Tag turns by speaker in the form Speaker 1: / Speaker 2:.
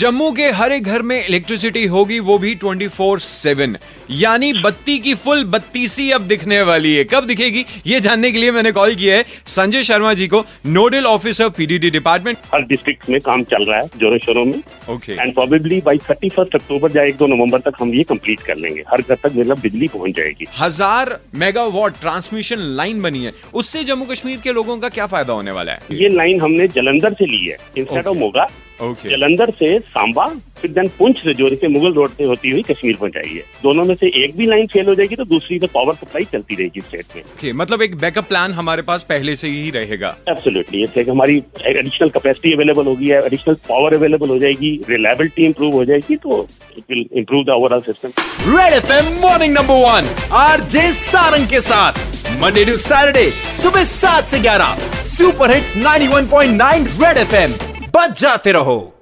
Speaker 1: जम्मू के हर एक घर में इलेक्ट्रिसिटी होगी वो भी 24/7 यानी बत्ती की फुल बत्तीसी अब दिखने वाली है। कब दिखेगी ये जानने के लिए मैंने कॉल किया है संजय शर्मा जी को नोडल ऑफिसर पीडीडी डिपार्टमेंट
Speaker 2: हर डिस्ट्रिक्ट में काम चल रहा है जोरों शोरों में।
Speaker 1: Okay
Speaker 2: and probably by thirty first October या एक दो नवंबर तक हम ये कंप्लीट कर लेंगे। हर घर तक मतलब बिजली पहुँच जाएगी।
Speaker 1: हज़ार मेगावाट ट्रांसमिशन लाइन बनी है। उससे जम्मू कश्मीर के लोगों का क्या फ़ायदा होने वाला है?
Speaker 2: ये लाइन हमने जलंधर से ली है। Instead of Moga
Speaker 1: okay
Speaker 2: Jalandhar से सांबा फिर देन पुंछ से जो से मुगल रोड से होती हुई कश्मीर पहुंचाई है दोनों में से एक भी लाइन फेल हो जाएगी तो दूसरी से पावर सप्लाई चलती रहेगी स्टेट में।
Speaker 1: ओके मतलब एक बैकअप प्लान हमारे पास पहले से ही रहेगा।
Speaker 2: एब्सोल्युटली इससे हमारी एडिशनल कैपेसिटी अवेलेबल होगी एडिशनल पावर अवेलेबल हो जाएगी रिलायबिलिटी इंप्रूव हो जाएगी तो it will improve the overall system
Speaker 3: red FM morning number one RJ Sarang के साथ। मंडे टू सैटरडे सुबह सात से ग्यारह। सुपर हिट्स 91.9 रेड एफएम बच जाते रहो।